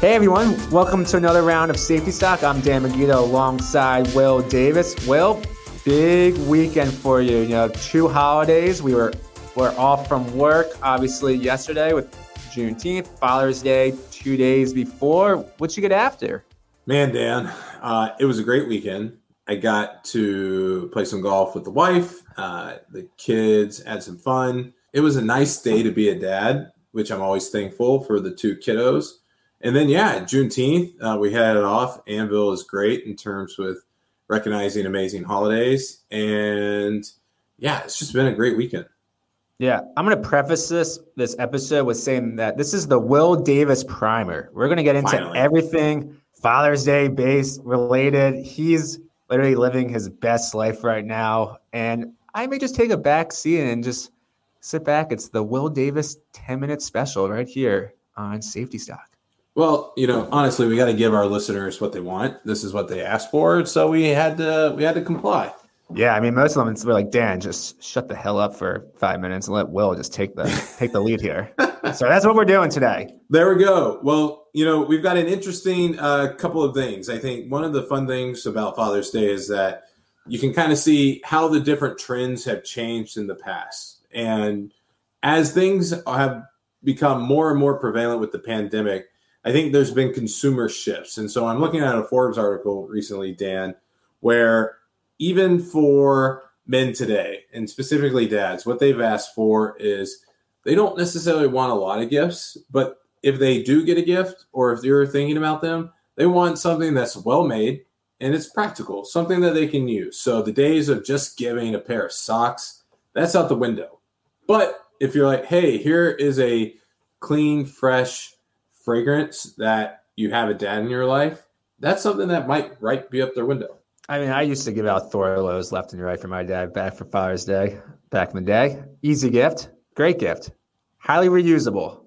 Hey everyone, welcome to another round of Safety Stock. I'm Dan Magida alongside Will Davis. Will, big weekend for you. You know, two holidays. We were were off from work, obviously yesterday with Juneteenth, Father's Day, two days before. What'd you get after? Man, Dan, uh, it was a great weekend. I got to play some golf with the wife. Uh, the kids had some fun. It was a nice day to be a dad, which I'm always thankful for the two kiddos. And then, yeah, Juneteenth, uh, we had it off. Anvyl is great in terms with recognizing amazing holidays. And yeah, it's just been a great weekend. Yeah, I'm going to preface this this episode with saying that this is the Will Davis primer. We're going to get into Finally. everything Father's Day based related. He's literally living his best life right now, and I may just take a back seat and just sit back. It's the Will Davis 10 minute special right here on Safety Stock. Well, you know, honestly, we got to give our listeners what they want. This is what they asked for, so we had to we had to comply. Yeah, I mean, most of them were like, Dan, just shut the hell up for five minutes and let Will just take the take the lead here. so that's what we're doing today. There we go. Well, you know, we've got an interesting uh, couple of things. I think one of the fun things about Father's Day is that you can kind of see how the different trends have changed in the past, and as things have become more and more prevalent with the pandemic, I think there's been consumer shifts. And so I'm looking at a Forbes article recently, Dan, where even for men today, and specifically dads, what they've asked for is they don't necessarily want a lot of gifts, but if they do get a gift or if you're thinking about them, they want something that's well made and it's practical, something that they can use. So the days of just giving a pair of socks, that's out the window. But if you're like, hey, here is a clean, fresh fragrance that you have a dad in your life, that's something that might right be up their window. I mean, I used to give out Thorlos left and right for my dad back for Father's Day back in the day. Easy gift, great gift, highly reusable.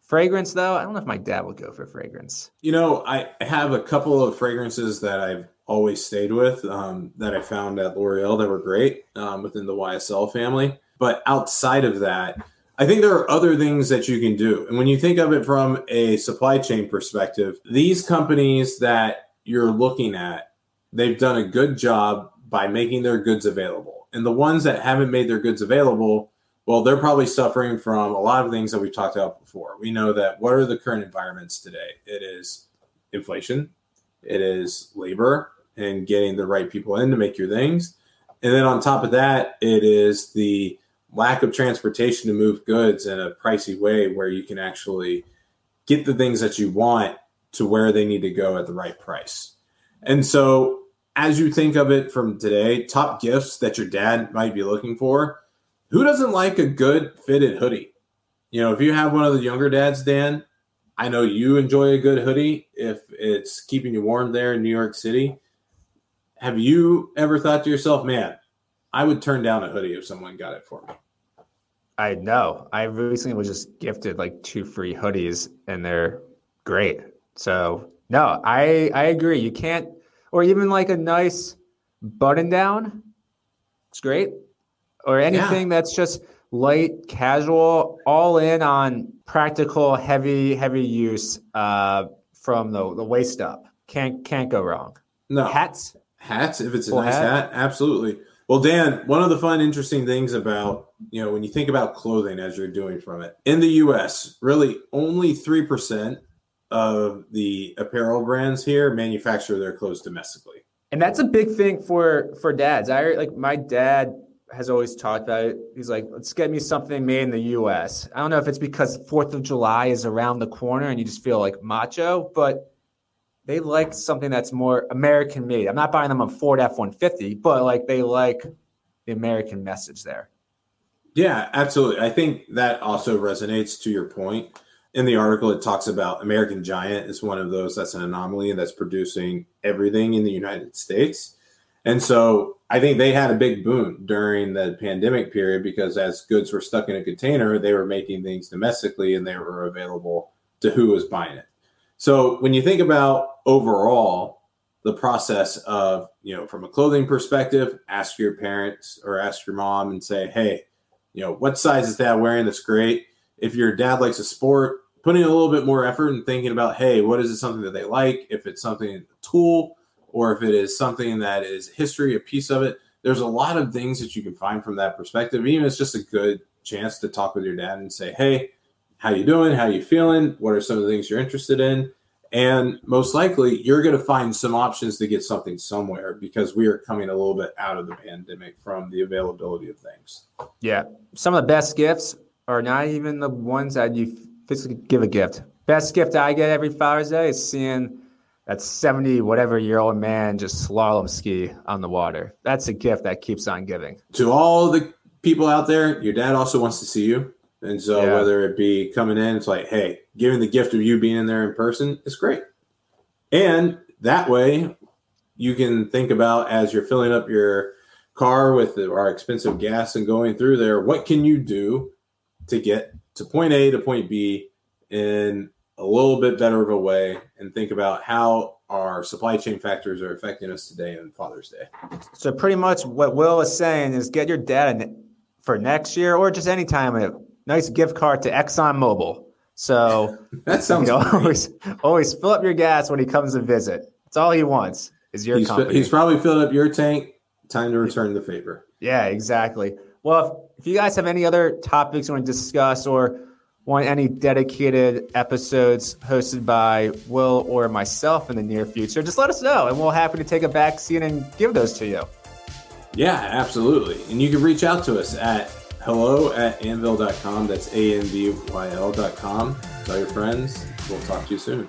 Fragrance, though, I don't know if my dad would go for fragrance. You know, I have a couple of fragrances that I've always stayed with um, that I found at L'Oreal that were great um, within the YSL family. But outside of that, I think there are other things that you can do. And when you think of it from a supply chain perspective, these companies that you're looking at they've done a good job by making their goods available. And the ones that haven't made their goods available, well, they're probably suffering from a lot of things that we've talked about before. We know that what are the current environments today? It is inflation, it is labor and getting the right people in to make your things. And then on top of that, it is the lack of transportation to move goods in a pricey way where you can actually get the things that you want to where they need to go at the right price. And so as you think of it from today, top gifts that your dad might be looking for, who doesn't like a good fitted hoodie? You know, if you have one of the younger dads, Dan, I know you enjoy a good hoodie if it's keeping you warm there in New York City. Have you ever thought to yourself, man, I would turn down a hoodie if someone got it for me? I know. I recently was just gifted like two free hoodies and they're great. So, no, I I agree. You can't or even like a nice button down. It's great. Or anything yeah. that's just light, casual, all in on practical, heavy, heavy use uh, from the, the waist up. Can't can't go wrong. No hats. Hats, if it's a nice hat. hat, absolutely. Well, Dan, one of the fun, interesting things about you know when you think about clothing as you're doing from it in the U.S., really only three percent of the apparel brands here manufacture their clothes domestically. And that's a big thing for for dads. I like my dad has always talked about it. He's like, let's get me something made in the US. I don't know if it's because 4th of July is around the corner and you just feel like macho, but they like something that's more American made. I'm not buying them a Ford F 150, but like they like the American message there. Yeah, absolutely. I think that also resonates to your point in the article, it talks about American Giant is one of those that's an anomaly that's producing everything in the United States. And so I think they had a big boom during the pandemic period because as goods were stuck in a container, they were making things domestically and they were available to who was buying it. So when you think about overall the process of, you know, from a clothing perspective, ask your parents or ask your mom and say, hey, you know, what size is dad wearing? That's great. If your dad likes a sport, putting a little bit more effort and thinking about, hey, what is it something that they like? If it's something a tool, or if it is something that is history, a piece of it. There's a lot of things that you can find from that perspective. Even it's just a good chance to talk with your dad and say, hey, how you doing? How you feeling? What are some of the things you're interested in? And most likely, you're going to find some options to get something somewhere because we are coming a little bit out of the pandemic from the availability of things. Yeah. Some of the best gifts are not even the ones that you physically give a gift. Best gift I get every Father's Day is seeing that 70 whatever year old man just slalom ski on the water. That's a gift that keeps on giving. To all the people out there, your dad also wants to see you. And so yeah. whether it be coming in, it's like, hey, giving the gift of you being in there in person is great. And that way you can think about as you're filling up your car with our expensive gas and going through there, what can you do to get to point A to point B in a little bit better of a way and think about how our supply chain factors are affecting us today on Father's Day. So pretty much what Will is saying is get your dad for next year or just anytime a nice gift card to Exxon Mobil. So that sounds you know, always always fill up your gas when he comes to visit. That's all he wants is your he's, company. He's probably filled up your tank. Time to return the favor. Yeah, exactly. Well, if, if you guys have any other topics you want to discuss or want any dedicated episodes hosted by Will or myself in the near future, just let us know and we'll happy to take a back seat and give those to you. Yeah, absolutely. And you can reach out to us at hello at anvyl.com. That's A N V Y L.com. Tell your friends. We'll talk to you soon.